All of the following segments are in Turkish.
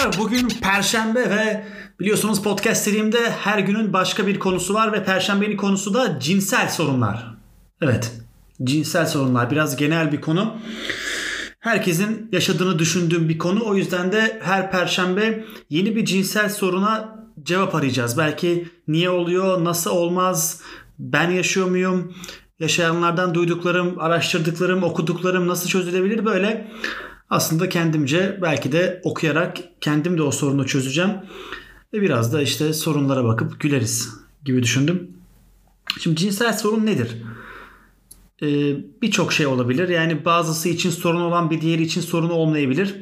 Merhabalar. Bugün Perşembe ve biliyorsunuz podcast serimde her günün başka bir konusu var ve Perşembenin konusu da cinsel sorunlar. Evet, cinsel sorunlar biraz genel bir konu. Herkesin yaşadığını düşündüğüm bir konu. O yüzden de her Perşembe yeni bir cinsel soruna cevap arayacağız. Belki niye oluyor, nasıl olmaz, ben yaşıyor muyum, yaşayanlardan duyduklarım, araştırdıklarım, okuduklarım nasıl çözülebilir böyle aslında kendimce belki de okuyarak kendim de o sorunu çözeceğim. Ve biraz da işte sorunlara bakıp güleriz gibi düşündüm. Şimdi cinsel sorun nedir? Ee, Birçok şey olabilir. Yani bazısı için sorun olan bir diğeri için sorun olmayabilir.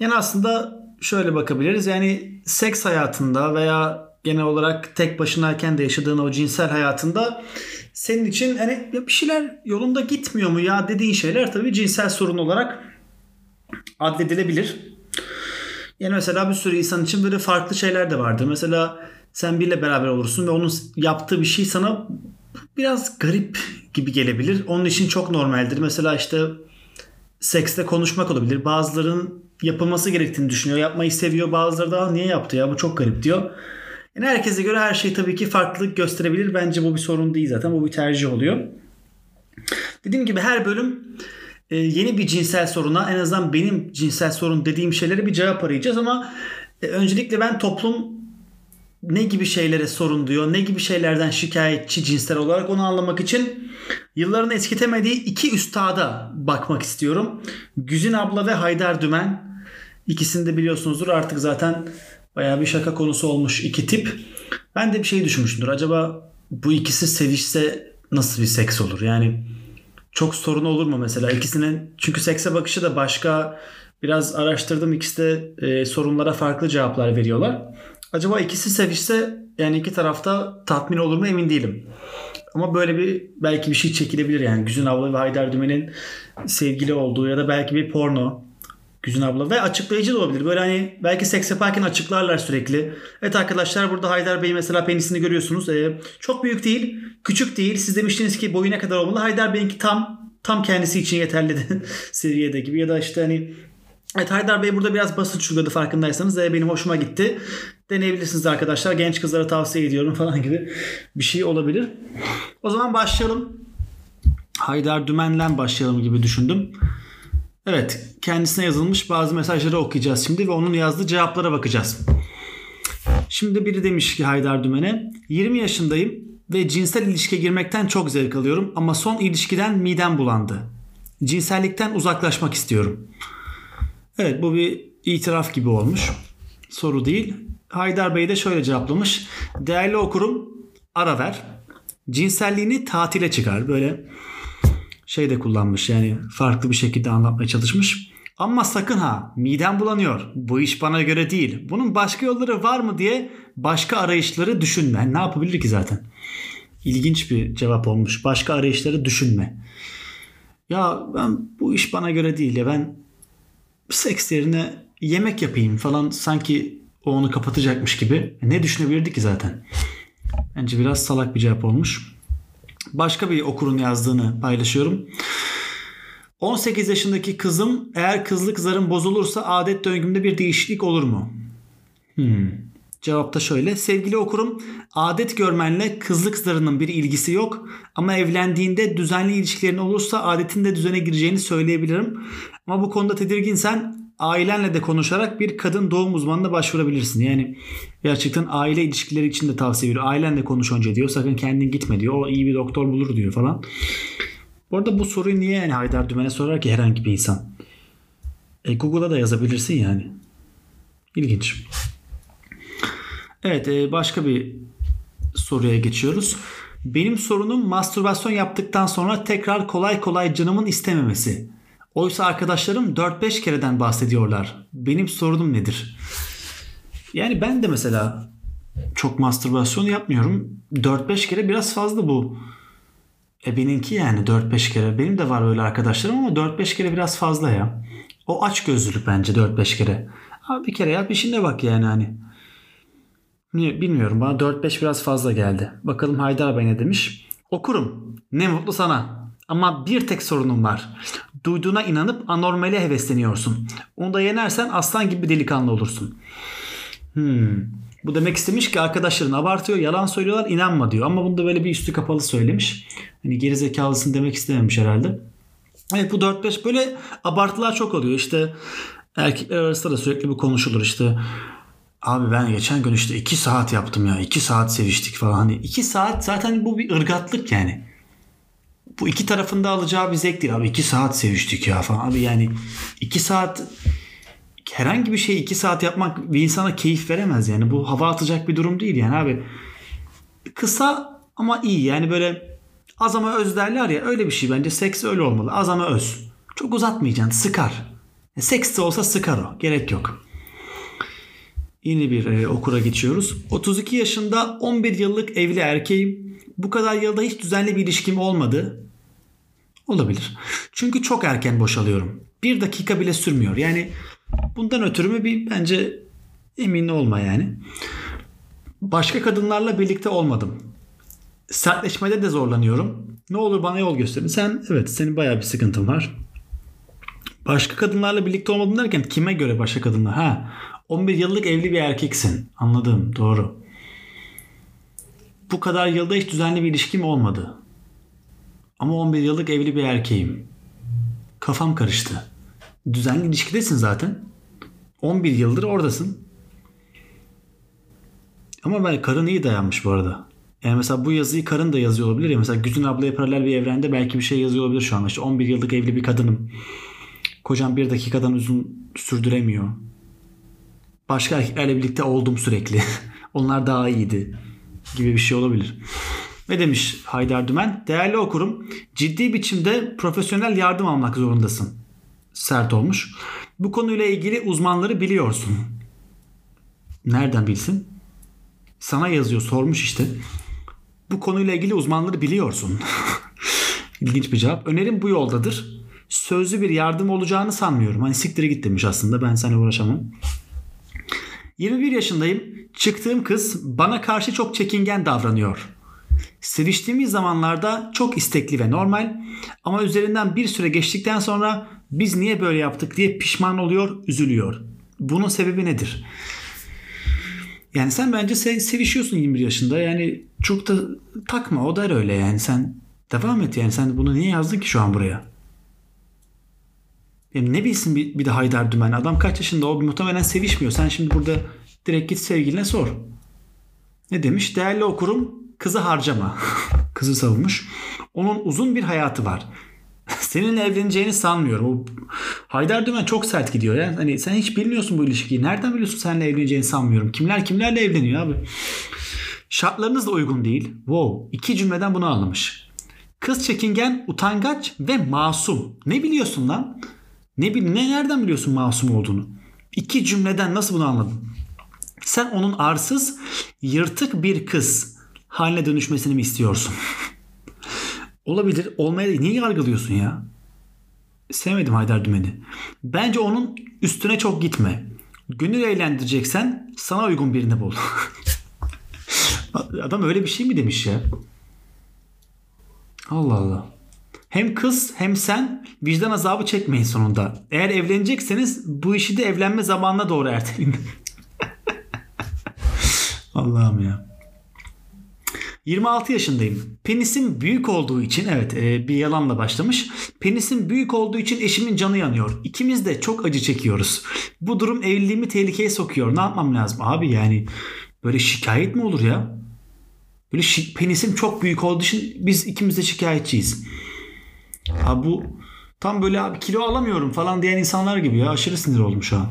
Yani aslında şöyle bakabiliriz. Yani seks hayatında veya genel olarak tek başınayken de yaşadığın o cinsel hayatında senin için hani bir şeyler yolunda gitmiyor mu ya dediğin şeyler tabii cinsel sorun olarak addedilebilir. Yani mesela bir sürü insan için böyle farklı şeyler de vardır. Mesela sen biriyle beraber olursun ve onun yaptığı bir şey sana biraz garip gibi gelebilir. Onun için çok normaldir. Mesela işte sekste konuşmak olabilir. Bazıların yapılması gerektiğini düşünüyor. Yapmayı seviyor. Bazıları da niye yaptı ya bu çok garip diyor. Yani herkese göre her şey tabii ki farklılık gösterebilir. Bence bu bir sorun değil zaten. Bu bir tercih oluyor. Dediğim gibi her bölüm e, yeni bir cinsel soruna en azından benim cinsel sorun dediğim şeylere bir cevap arayacağız ama e, öncelikle ben toplum ne gibi şeylere sorun diyor, ne gibi şeylerden şikayetçi cinsel olarak onu anlamak için yılların eskitemediği iki üstada bakmak istiyorum. Güzin abla ve Haydar Dümen. İkisini de biliyorsunuzdur artık zaten bayağı bir şaka konusu olmuş iki tip. Ben de bir şey düşünmüşümdür. Acaba bu ikisi sevişse nasıl bir seks olur? Yani çok sorun olur mu mesela ikisinin çünkü sekse bakışı da başka biraz araştırdım ikisi de e, sorunlara farklı cevaplar veriyorlar. Acaba ikisi sevişse yani iki tarafta tatmin olur mu emin değilim. Ama böyle bir belki bir şey çekilebilir yani Güzün abla ve Haydar Dümen'in sevgili olduğu ya da belki bir porno Güzün abla ve açıklayıcı da olabilir. Böyle hani belki seks yaparken açıklarlar sürekli. Evet arkadaşlar burada Haydar Bey mesela penisini görüyorsunuz. Ee, çok büyük değil, küçük değil. Siz demiştiniz ki boyu ne kadar olmalı. Haydar Bey'inki tam tam kendisi için yeterli seviyede gibi ya da işte hani Evet Haydar Bey burada biraz basınç uyguladı farkındaysanız. Ee, benim hoşuma gitti. Deneyebilirsiniz arkadaşlar. Genç kızlara tavsiye ediyorum falan gibi bir şey olabilir. O zaman başlayalım. Haydar Dümen'den başlayalım gibi düşündüm. Evet kendisine yazılmış bazı mesajları okuyacağız şimdi ve onun yazdığı cevaplara bakacağız. Şimdi biri demiş ki Haydar Dümen'e 20 yaşındayım ve cinsel ilişkiye girmekten çok zevk alıyorum ama son ilişkiden midem bulandı. Cinsellikten uzaklaşmak istiyorum. Evet bu bir itiraf gibi olmuş. Soru değil. Haydar Bey de şöyle cevaplamış. Değerli okurum ara ver. Cinselliğini tatile çıkar. Böyle şey de kullanmış yani farklı bir şekilde anlatmaya çalışmış. Ama sakın ha midem bulanıyor. Bu iş bana göre değil. Bunun başka yolları var mı diye başka arayışları düşünme. Ne yapabilir ki zaten? İlginç bir cevap olmuş. Başka arayışları düşünme. Ya ben bu iş bana göre değil ya ben seks yerine yemek yapayım falan sanki o onu kapatacakmış gibi. Ne düşünebilirdi ki zaten? Bence biraz salak bir cevap olmuş. Başka bir okurun yazdığını paylaşıyorum. 18 yaşındaki kızım eğer kızlık zarım bozulursa adet döngümde bir değişiklik olur mu? Hmm. Cevap da şöyle. Sevgili okurum adet görmenle kızlık zarının bir ilgisi yok ama evlendiğinde düzenli ilişkilerin olursa adetin de düzene gireceğini söyleyebilirim. Ama bu konuda tedirginsen ailenle de konuşarak bir kadın doğum uzmanına başvurabilirsin. Yani gerçekten aile ilişkileri için de tavsiye veriyor. Ailenle konuş önce diyor. Sakın kendin gitme diyor. O iyi bir doktor bulur diyor falan. Bu arada bu soruyu niye yani Haydar Dümen'e sorar ki herhangi bir insan? E, Google'a da yazabilirsin yani. İlginç. Evet e, başka bir soruya geçiyoruz. Benim sorunum mastürbasyon yaptıktan sonra tekrar kolay kolay canımın istememesi. Oysa arkadaşlarım 4-5 kereden bahsediyorlar. Benim sorunum nedir? Yani ben de mesela çok mastürbasyon yapmıyorum. 4-5 kere biraz fazla bu. E benimki yani 4-5 kere. Benim de var öyle arkadaşlarım ama 4-5 kere biraz fazla ya. O aç gözlülük bence 4-5 kere. Abi bir kere yap işine bak yani hani. Niye bilmiyorum bana 4-5 biraz fazla geldi. Bakalım Haydar Bey ne demiş. Okurum. Ne mutlu sana. Ama bir tek sorunun var. Duyduğuna inanıp anormale hevesleniyorsun. Onu da yenersen aslan gibi delikanlı olursun. Hmm. Bu demek istemiş ki arkadaşların abartıyor, yalan söylüyorlar, inanma diyor. Ama bunu da böyle bir üstü kapalı söylemiş. Hani geri zekalısın demek istememiş herhalde. Evet bu 4-5 böyle abartılar çok oluyor. İşte erkekler arasında da sürekli bu konuşulur. İşte abi ben geçen gün işte 2 saat yaptım ya. 2 saat seviştik falan. Hani 2 saat zaten bu bir ırgatlık yani. Bu iki tarafında alacağı bir zevk değil. Abi 2 saat seviştik ya falan. Abi yani 2 saat herhangi bir şeyi 2 saat yapmak bir insana keyif veremez yani. Bu hava atacak bir durum değil yani abi. Kısa ama iyi yani böyle az ama öz derler ya öyle bir şey bence seks öyle olmalı. Az ama öz. Çok uzatmayacaksın sıkar. E, seks de olsa sıkar o. Gerek yok. Yeni bir e, okura geçiyoruz. 32 yaşında 11 yıllık evli erkeğim. Bu kadar yılda hiç düzenli bir ilişkim olmadı. Olabilir. Çünkü çok erken boşalıyorum. Bir dakika bile sürmüyor. Yani bundan ötürü mü bir bence emin olma yani. Başka kadınlarla birlikte olmadım. Sertleşmede de zorlanıyorum. Ne olur bana yol gösterin. Sen evet senin bayağı bir sıkıntın var. Başka kadınlarla birlikte olmadım derken kime göre başka kadınlar? Ha 11 yıllık evli bir erkeksin. Anladım doğru. Bu kadar yılda hiç düzenli bir ilişkim olmadı. Ama 11 yıllık evli bir erkeğim. Kafam karıştı. Düzenli ilişkidesin zaten. 11 yıldır oradasın. Ama ben karın iyi dayanmış bu arada. Yani mesela bu yazıyı karın da yazıyor olabilir ya. Mesela Güzin ablaya paralel bir evrende belki bir şey yazıyor olabilir şu an. İşte 11 yıllık evli bir kadınım. Kocam bir dakikadan uzun sürdüremiyor. Başka erkeklerle birlikte oldum sürekli. Onlar daha iyiydi. Gibi bir şey olabilir. Ne demiş Haydar Dümen? Değerli okurum, ciddi biçimde profesyonel yardım almak zorundasın. Sert olmuş. Bu konuyla ilgili uzmanları biliyorsun. Nereden bilsin? Sana yazıyor, sormuş işte. Bu konuyla ilgili uzmanları biliyorsun. İlginç bir cevap. Önerim bu yoldadır. Sözlü bir yardım olacağını sanmıyorum. Hani siktire git demiş aslında. Ben sana uğraşamam. 21 yaşındayım. Çıktığım kız bana karşı çok çekingen davranıyor. Seviştiğimiz zamanlarda çok istekli ve normal ama üzerinden bir süre geçtikten sonra biz niye böyle yaptık diye pişman oluyor, üzülüyor. Bunun sebebi nedir? Yani sen bence se- sevişiyorsun 21 yaşında. Yani çok da takma o da öyle yani. Sen devam et yani. Sen bunu niye yazdın ki şu an buraya? Yani ne bilsin bir, bir de Haydar Dümen. Adam kaç yaşında o muhtemelen sevişmiyor. Sen şimdi burada direkt git sevgiline sor. Ne demiş? Değerli okurum kızı harcama. kızı savunmuş. Onun uzun bir hayatı var. Seninle evleneceğini sanmıyorum. O Haydar Dümen çok sert gidiyor ya. Hani sen hiç bilmiyorsun bu ilişkiyi. Nereden biliyorsun seninle evleneceğini sanmıyorum. Kimler kimlerle evleniyor abi. Şartlarınız da uygun değil. Wow. iki cümleden bunu anlamış. Kız çekingen, utangaç ve masum. Ne biliyorsun lan? Ne bil ne nereden biliyorsun masum olduğunu? İki cümleden nasıl bunu anladın? Sen onun arsız, yırtık bir kız haline dönüşmesini mi istiyorsun? Olabilir. Olmaya niye yargılıyorsun ya? Sevmedim Haydar Dümen'i. Bence onun üstüne çok gitme. Gönül eğlendireceksen sana uygun birini bul. Adam öyle bir şey mi demiş ya? Allah Allah. Hem kız hem sen vicdan azabı çekmeyin sonunda. Eğer evlenecekseniz bu işi de evlenme zamanına doğru erteleyin. Allah'ım ya. 26 yaşındayım. Penisim büyük olduğu için evet e, bir yalanla başlamış. Penisim büyük olduğu için eşimin canı yanıyor. İkimiz de çok acı çekiyoruz. Bu durum evliliğimi tehlikeye sokuyor. Ne yapmam lazım? Abi yani böyle şikayet mi olur ya? Böyle şi- penisim çok büyük olduğu için biz ikimiz de şikayetçiyiz. Abi bu tam böyle abi kilo alamıyorum falan diyen insanlar gibi ya. Aşırı sinir oldum şu an.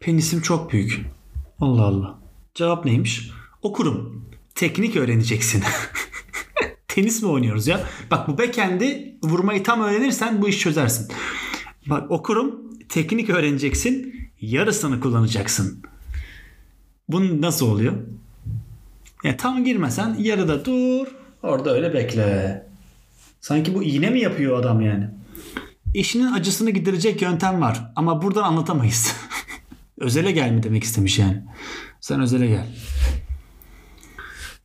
Penisim çok büyük. Allah Allah. Cevap neymiş? Okurum. Teknik öğreneceksin. Tenis mi oynuyoruz ya? Bak bu backend'i vurmayı tam öğrenirsen bu iş çözersin. Bak okurum. Teknik öğreneceksin. Yarısını kullanacaksın. Bu nasıl oluyor? Ya tam girmesen yarıda dur. Orada öyle bekle. Sanki bu iğne mi yapıyor adam yani? Eşinin acısını giderecek yöntem var ama buradan anlatamayız. özele gel mi demek istemiş yani. Sen özele gel.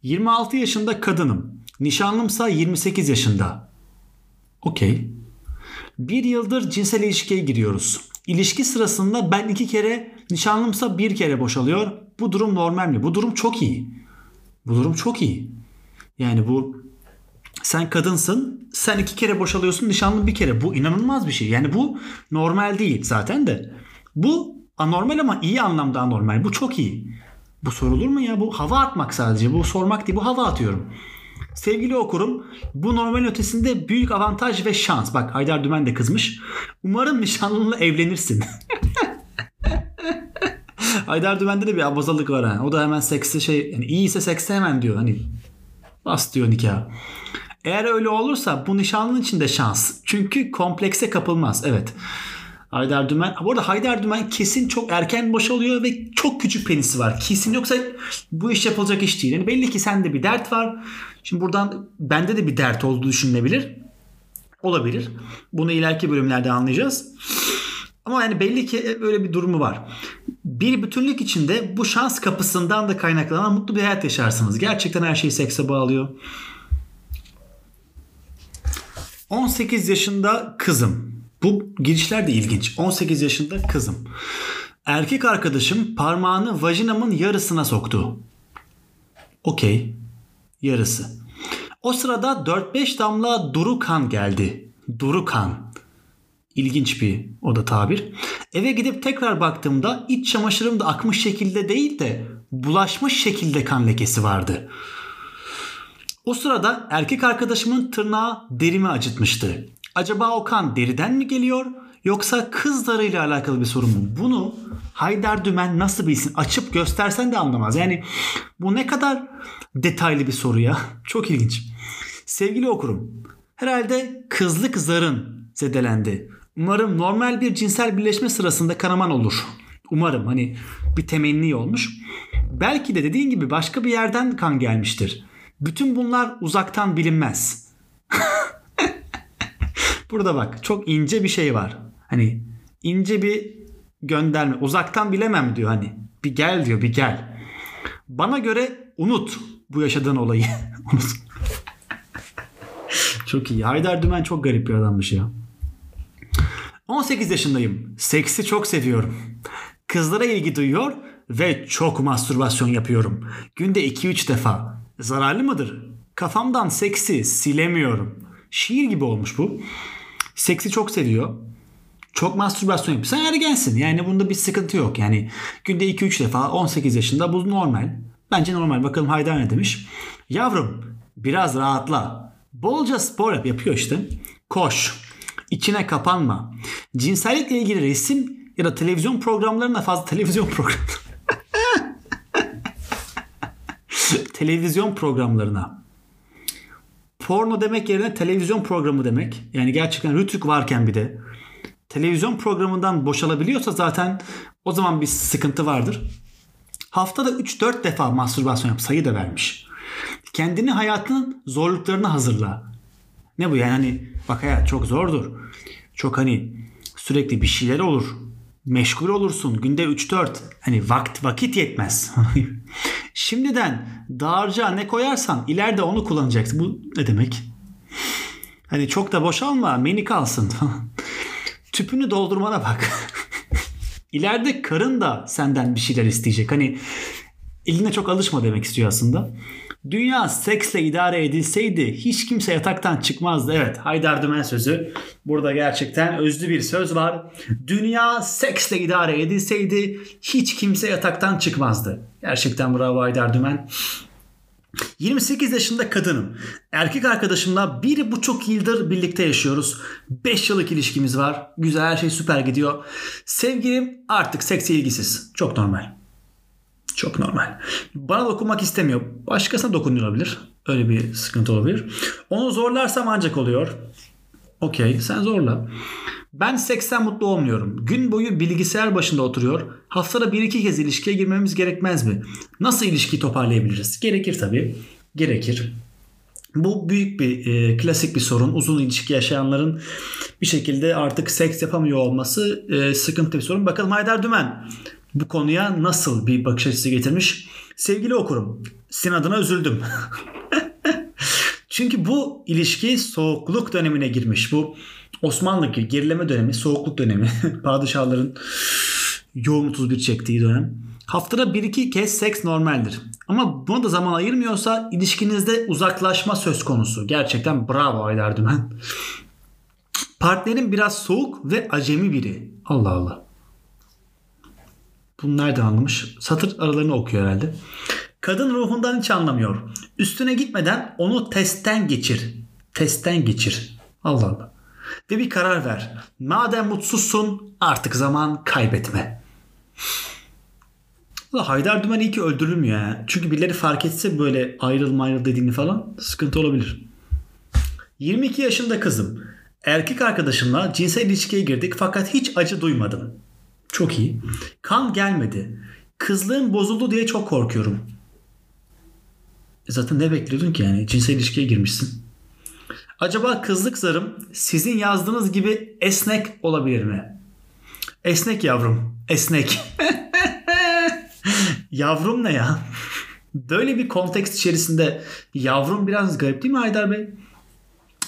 26 yaşında kadınım. Nişanlımsa 28 yaşında. Okey. Bir yıldır cinsel ilişkiye giriyoruz. İlişki sırasında ben iki kere, nişanlımsa bir kere boşalıyor. Bu durum normal mi? Bu durum çok iyi. Bu durum çok iyi. Yani bu sen kadınsın, sen iki kere boşalıyorsun, nişanlın bir kere. Bu inanılmaz bir şey. Yani bu normal değil zaten de. Bu anormal ama iyi anlamda anormal. Bu çok iyi. Bu sorulur mu ya? Bu hava atmak sadece. Bu sormak değil. Bu hava atıyorum. Sevgili okurum bu normal ötesinde büyük avantaj ve şans. Bak Haydar Dümen de kızmış. Umarım nişanlınla evlenirsin. Haydar Dümen'de de bir abazalık var ha. O da hemen sekste şey yani iyiyse sekste hemen diyor. Hani bas diyor nikah. Eğer öyle olursa bu nişanlının için de şans. Çünkü komplekse kapılmaz. Evet. Haydar Dümen. Bu arada Haydar Dümen kesin çok erken boşalıyor ve çok küçük penisi var. Kesin yoksa bu iş yapılacak iş değil. Yani belli ki sende bir dert var. Şimdi buradan bende de bir dert olduğu düşünülebilir. Olabilir. Bunu ileriki bölümlerde anlayacağız. Ama yani belli ki böyle bir durumu var. Bir bütünlük içinde bu şans kapısından da kaynaklanan mutlu bir hayat yaşarsınız. Gerçekten her şeyi sekse bağlıyor. 18 yaşında kızım. Bu girişler de ilginç. 18 yaşında kızım. Erkek arkadaşım parmağını vajinamın yarısına soktu. Okey. Yarısı. O sırada 4-5 damla duru kan geldi. Duru kan. İlginç bir o da tabir. Eve gidip tekrar baktığımda iç çamaşırım da akmış şekilde değil de bulaşmış şekilde kan lekesi vardı. O sırada erkek arkadaşımın tırnağı derimi acıtmıştı. Acaba o kan deriden mi geliyor yoksa kız darıyla alakalı bir sorun mu? Bunu Haydar Dümen nasıl bilsin? Açıp göstersen de anlamaz. Yani bu ne kadar detaylı bir soru ya. Çok ilginç. Sevgili okurum. Herhalde kızlık zarın zedelendi. Umarım normal bir cinsel birleşme sırasında kanaman olur. Umarım hani bir temenni olmuş. Belki de dediğin gibi başka bir yerden kan gelmiştir. Bütün bunlar uzaktan bilinmez. Burada bak çok ince bir şey var. Hani ince bir gönderme. Uzaktan bilemem diyor hani. Bir gel diyor bir gel. Bana göre unut bu yaşadığın olayı. unut. çok iyi. Haydar Dümen çok garip bir adammış ya. 18 yaşındayım. Seksi çok seviyorum. Kızlara ilgi duyuyor ve çok mastürbasyon yapıyorum. Günde 2-3 defa. Zararlı mıdır? Kafamdan seksi silemiyorum. Şiir gibi olmuş bu. Seksi çok seviyor. Çok mastürbasyon yapıyor. Sen ergensin. Yani bunda bir sıkıntı yok. Yani günde 2-3 defa 18 yaşında bu normal. Bence normal. Bakalım Haydar ne demiş. Yavrum biraz rahatla. Bolca spor yap. Yapıyor işte. Koş. İçine kapanma. Cinsellikle ilgili resim ya da televizyon programlarına fazla televizyon program televizyon programlarına porno demek yerine televizyon programı demek. Yani gerçekten Rütük varken bir de televizyon programından boşalabiliyorsa zaten o zaman bir sıkıntı vardır. Haftada 3-4 defa mastürbasyon yap sayı da vermiş. Kendini hayatının zorluklarına hazırla. Ne bu yani hani bak hayat çok zordur. Çok hani sürekli bir şeyler olur. Meşgul olursun. Günde 3-4. Hani vakit vakit yetmez. Şimdiden dağarcığa ne koyarsan ileride onu kullanacaksın. Bu ne demek? Hani çok da boşalma meni kalsın. Tüpünü doldurmana bak. İleride karın da senden bir şeyler isteyecek. Hani eline çok alışma demek istiyor aslında. Dünya seksle idare edilseydi hiç kimse yataktan çıkmazdı. Evet Haydar Dümen sözü. Burada gerçekten özlü bir söz var. Dünya seksle idare edilseydi hiç kimse yataktan çıkmazdı. Gerçekten bravo Haydar Dümen. 28 yaşında kadınım. Erkek arkadaşımla bir buçuk yıldır birlikte yaşıyoruz. 5 yıllık ilişkimiz var. Güzel her şey süper gidiyor. Sevgilim artık sekse ilgisiz. Çok normal. Çok normal. Bana dokunmak istemiyor. Başkasına dokunuyor olabilir. Öyle bir sıkıntı olabilir. Onu zorlarsam ancak oluyor. Okey sen zorla. Ben seksten mutlu olmuyorum. Gün boyu bilgisayar başında oturuyor. Haftada bir iki kez ilişkiye girmemiz gerekmez mi? Nasıl ilişkiyi toparlayabiliriz? Gerekir tabii. Gerekir. Bu büyük bir e, klasik bir sorun. Uzun ilişki yaşayanların bir şekilde artık seks yapamıyor olması e, sıkıntı bir sorun. Bakalım Haydar Dümen bu konuya nasıl bir bakış açısı getirmiş? Sevgili okurum, senin adına üzüldüm. Çünkü bu ilişki soğukluk dönemine girmiş. Bu Osmanlı gerileme dönemi, soğukluk dönemi. Padişahların yoğun 31 çektiği dönem. Haftada bir iki kez seks normaldir. Ama buna da zaman ayırmıyorsa ilişkinizde uzaklaşma söz konusu. Gerçekten bravo Aydar Dümen. Partnerin biraz soğuk ve acemi biri. Allah Allah. Bunu nereden anlamış? Satır aralarını okuyor herhalde. Kadın ruhundan hiç anlamıyor. Üstüne gitmeden onu testten geçir. Testten geçir. Allah Allah. Ve bir karar ver. Madem mutsuzsun artık zaman kaybetme. Haydar Dümen iyi ki öldürülmüyor yani. Çünkü birileri fark etse böyle ayrıl ayrıl dediğini falan sıkıntı olabilir. 22 yaşında kızım. Erkek arkadaşımla cinsel ilişkiye girdik fakat hiç acı duymadım. Çok iyi. Kan gelmedi. Kızlığım bozuldu diye çok korkuyorum. E zaten ne bekliyordun ki yani? Cinsel ilişkiye girmişsin. Acaba kızlık zarım sizin yazdığınız gibi esnek olabilir mi? Esnek yavrum. Esnek. yavrum ne ya? Böyle bir kontekst içerisinde yavrum biraz garip değil mi Haydar Bey?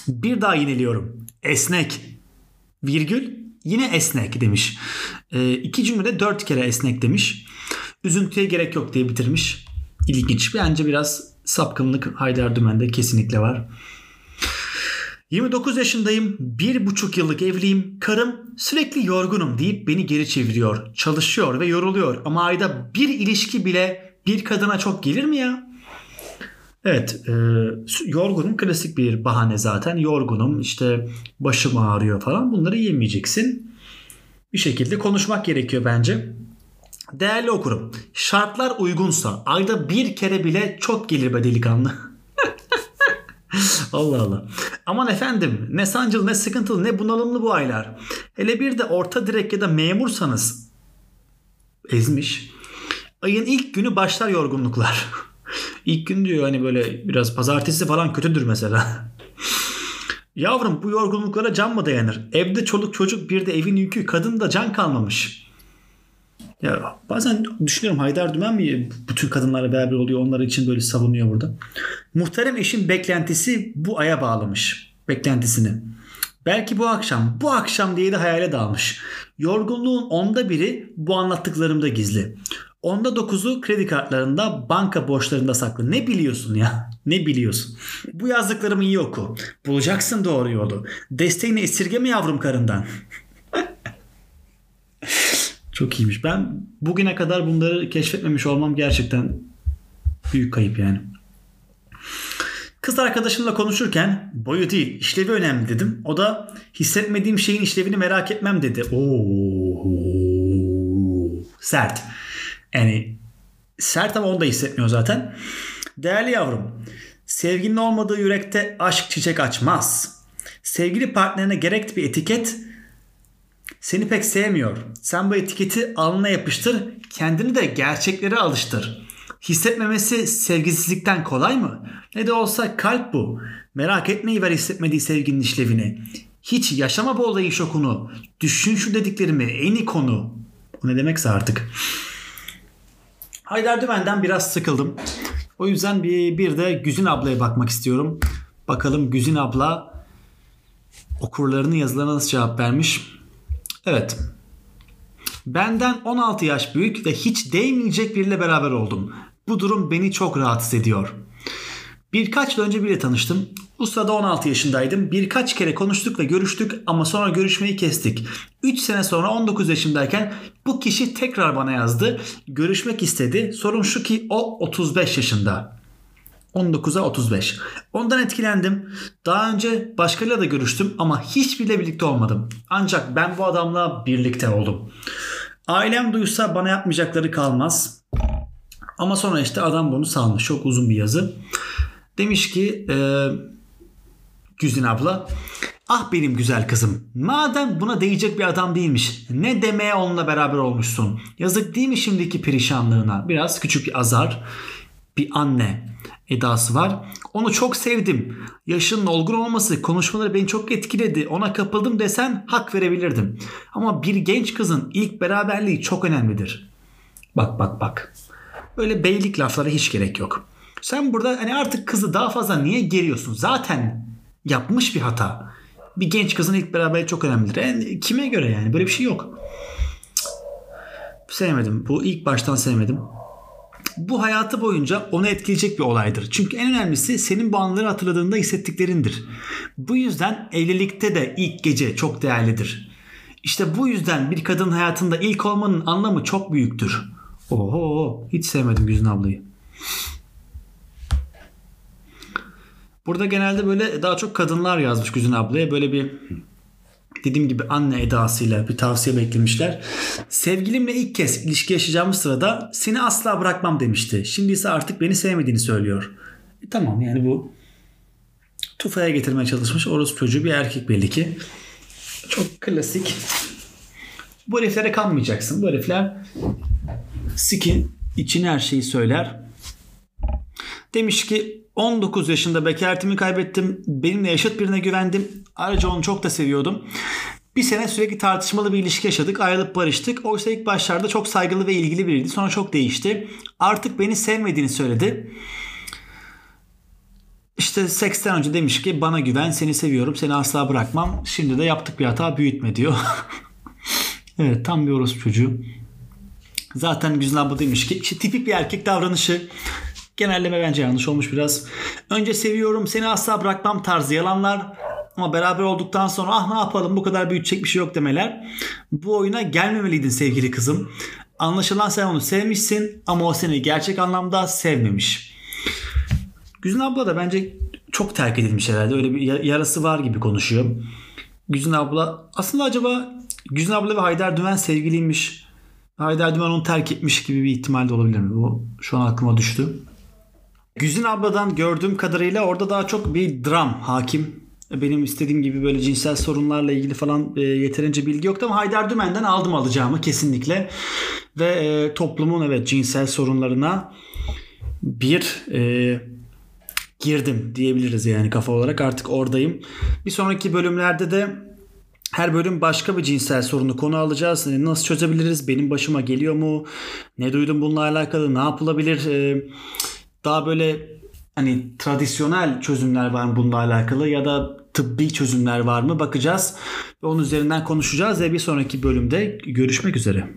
Bir daha yineliyorum. Esnek. Virgül yine esnek demiş. E, iki cümlede dört kere esnek demiş. Üzüntüye gerek yok diye bitirmiş. İlginç. Bence biraz sapkınlık Haydar Dümen'de kesinlikle var. 29 yaşındayım. Bir buçuk yıllık evliyim. Karım sürekli yorgunum deyip beni geri çeviriyor. Çalışıyor ve yoruluyor. Ama ayda bir ilişki bile bir kadına çok gelir mi ya? Evet, e, yorgunum klasik bir bahane zaten. Yorgunum, işte başım ağrıyor falan. Bunları yemeyeceksin. Bir şekilde konuşmak gerekiyor bence. Değerli okurum, şartlar uygunsa ayda bir kere bile çok gelir be delikanlı. Allah Allah. Aman efendim ne sancılı ne sıkıntılı ne bunalımlı bu aylar. Hele bir de orta direk ya da memursanız ezmiş. Ayın ilk günü başlar yorgunluklar. İlk gün diyor hani böyle biraz pazartesi falan kötüdür mesela. Yavrum bu yorgunluklara can mı dayanır? Evde çoluk çocuk bir de evin yükü kadın da can kalmamış. Ya bazen düşünüyorum Haydar Dümen mi bütün kadınlarla beraber oluyor onlar için böyle savunuyor burada. Muhterem eşin beklentisi bu aya bağlamış. Beklentisini. Belki bu akşam, bu akşam diye de hayale dalmış. Yorgunluğun onda biri bu anlattıklarımda gizli. Onda dokuzu kredi kartlarında, banka borçlarında saklı. Ne biliyorsun ya? Ne biliyorsun? Bu yazdıklarımı iyi oku. Bulacaksın doğru yolu. Desteğini esirgeme yavrum karından. Çok iyiymiş. Ben bugüne kadar bunları keşfetmemiş olmam gerçekten büyük kayıp yani. Kız arkadaşımla konuşurken boyu değil işlevi önemli dedim. O da hissetmediğim şeyin işlevini merak etmem dedi. Oo sert. Yani sert ama onu da hissetmiyor zaten. Değerli yavrum, sevginin olmadığı yürekte aşk çiçek açmaz. Sevgili partnerine gerek bir etiket seni pek sevmiyor. Sen bu etiketi alnına yapıştır, kendini de gerçekleri alıştır. Hissetmemesi sevgisizlikten kolay mı? Ne de olsa kalp bu. Merak etmeyi ver hissetmediği sevginin işlevini. Hiç yaşama bu olayın şokunu. Düşün şu dediklerimi en konu. Bu ne demekse artık. Haydar Dümen'den biraz sıkıldım. O yüzden bir, bir de Güzin ablaya bakmak istiyorum. Bakalım Güzin abla okurlarının yazılarına nasıl cevap vermiş. Evet. Benden 16 yaş büyük ve hiç değmeyecek biriyle beraber oldum. Bu durum beni çok rahatsız ediyor. Birkaç yıl önce biriyle tanıştım. Bu sırada 16 yaşındaydım. Birkaç kere konuştuk ve görüştük ama sonra görüşmeyi kestik. 3 sene sonra 19 yaşındayken bu kişi tekrar bana yazdı. Görüşmek istedi. Sorun şu ki o 35 yaşında. 19'a 35. Ondan etkilendim. Daha önce başkalarıyla da görüştüm ama hiçbiriyle birlikte olmadım. Ancak ben bu adamla birlikte oldum. Ailem duysa bana yapmayacakları kalmaz. Ama sonra işte adam bunu salmış. Çok uzun bir yazı. Demiş ki e, Güzin abla Ah benim güzel kızım. Madem buna değecek bir adam değilmiş. Ne demeye onunla beraber olmuşsun. Yazık değil mi şimdiki perişanlığına? Biraz küçük bir azar. Bir anne edası var. Onu çok sevdim. Yaşının olgun olması, konuşmaları beni çok etkiledi. Ona kapıldım desen hak verebilirdim. Ama bir genç kızın ilk beraberliği çok önemlidir. Bak bak bak. Böyle beylik laflara hiç gerek yok. Sen burada hani artık kızı daha fazla niye geriyorsun? Zaten yapmış bir hata. Bir genç kızın ilk beraberliği çok önemlidir. Yani kime göre yani? Böyle bir şey yok. Sevmedim. Bu ilk baştan sevmedim. Bu hayatı boyunca onu etkileyecek bir olaydır. Çünkü en önemlisi senin bu anları hatırladığında hissettiklerindir. Bu yüzden evlilikte de ilk gece çok değerlidir. İşte bu yüzden bir kadın hayatında ilk olmanın anlamı çok büyüktür. Oho hiç sevmedim Güzin ablayı. Burada genelde böyle daha çok kadınlar yazmış Güzin ablaya. Böyle bir dediğim gibi anne edasıyla bir tavsiye beklemişler. Sevgilimle ilk kez ilişki yaşayacağımız sırada seni asla bırakmam demişti. Şimdi ise artık beni sevmediğini söylüyor. E tamam yani bu tufaya getirmeye çalışmış orospu çocuğu bir erkek belli ki. Çok klasik. Bu heriflere kanmayacaksın. Bu herifler sikin için her şeyi söyler. Demiş ki 19 yaşında bekaretimi kaybettim. Benimle yaşıt birine güvendim. Ayrıca onu çok da seviyordum. Bir sene sürekli tartışmalı bir ilişki yaşadık. Ayrılıp barıştık. Oysa ilk başlarda çok saygılı ve ilgili biriydi. Sonra çok değişti. Artık beni sevmediğini söyledi. İşte seksten önce demiş ki bana güven seni seviyorum seni asla bırakmam. Şimdi de yaptık bir hata büyütme diyor. evet tam bir orospu çocuğu. Zaten Güzin abla demiş ki işte tipik bir erkek davranışı. Genelleme bence yanlış olmuş biraz. Önce seviyorum seni asla bırakmam tarzı yalanlar. Ama beraber olduktan sonra ah ne yapalım bu kadar büyütecek bir şey yok demeler. Bu oyuna gelmemeliydin sevgili kızım. Anlaşılan sen onu sevmişsin ama o seni gerçek anlamda sevmemiş. Güzin abla da bence çok terk edilmiş herhalde. Öyle bir yarası var gibi konuşuyor. Güzin abla aslında acaba Güzin abla ve Haydar Dümen sevgiliymiş. Haydar Dümen onu terk etmiş gibi bir ihtimal de olabilir mi? Bu şu an aklıma düştü. Güzin abladan gördüğüm kadarıyla orada daha çok bir dram hakim. Benim istediğim gibi böyle cinsel sorunlarla ilgili falan e, yeterince bilgi yoktu ama Haydar Dümen'den aldım alacağımı kesinlikle. Ve e, toplumun evet cinsel sorunlarına bir e, girdim diyebiliriz yani kafa olarak artık oradayım. Bir sonraki bölümlerde de her bölüm başka bir cinsel sorunu konu alacağız. Nasıl çözebiliriz? Benim başıma geliyor mu? Ne duydum bununla alakalı? Ne yapılabilir? Ee, daha böyle hani tradisyonel çözümler var mı bununla alakalı ya da tıbbi çözümler var mı bakacağız ve onun üzerinden konuşacağız ve bir sonraki bölümde görüşmek üzere.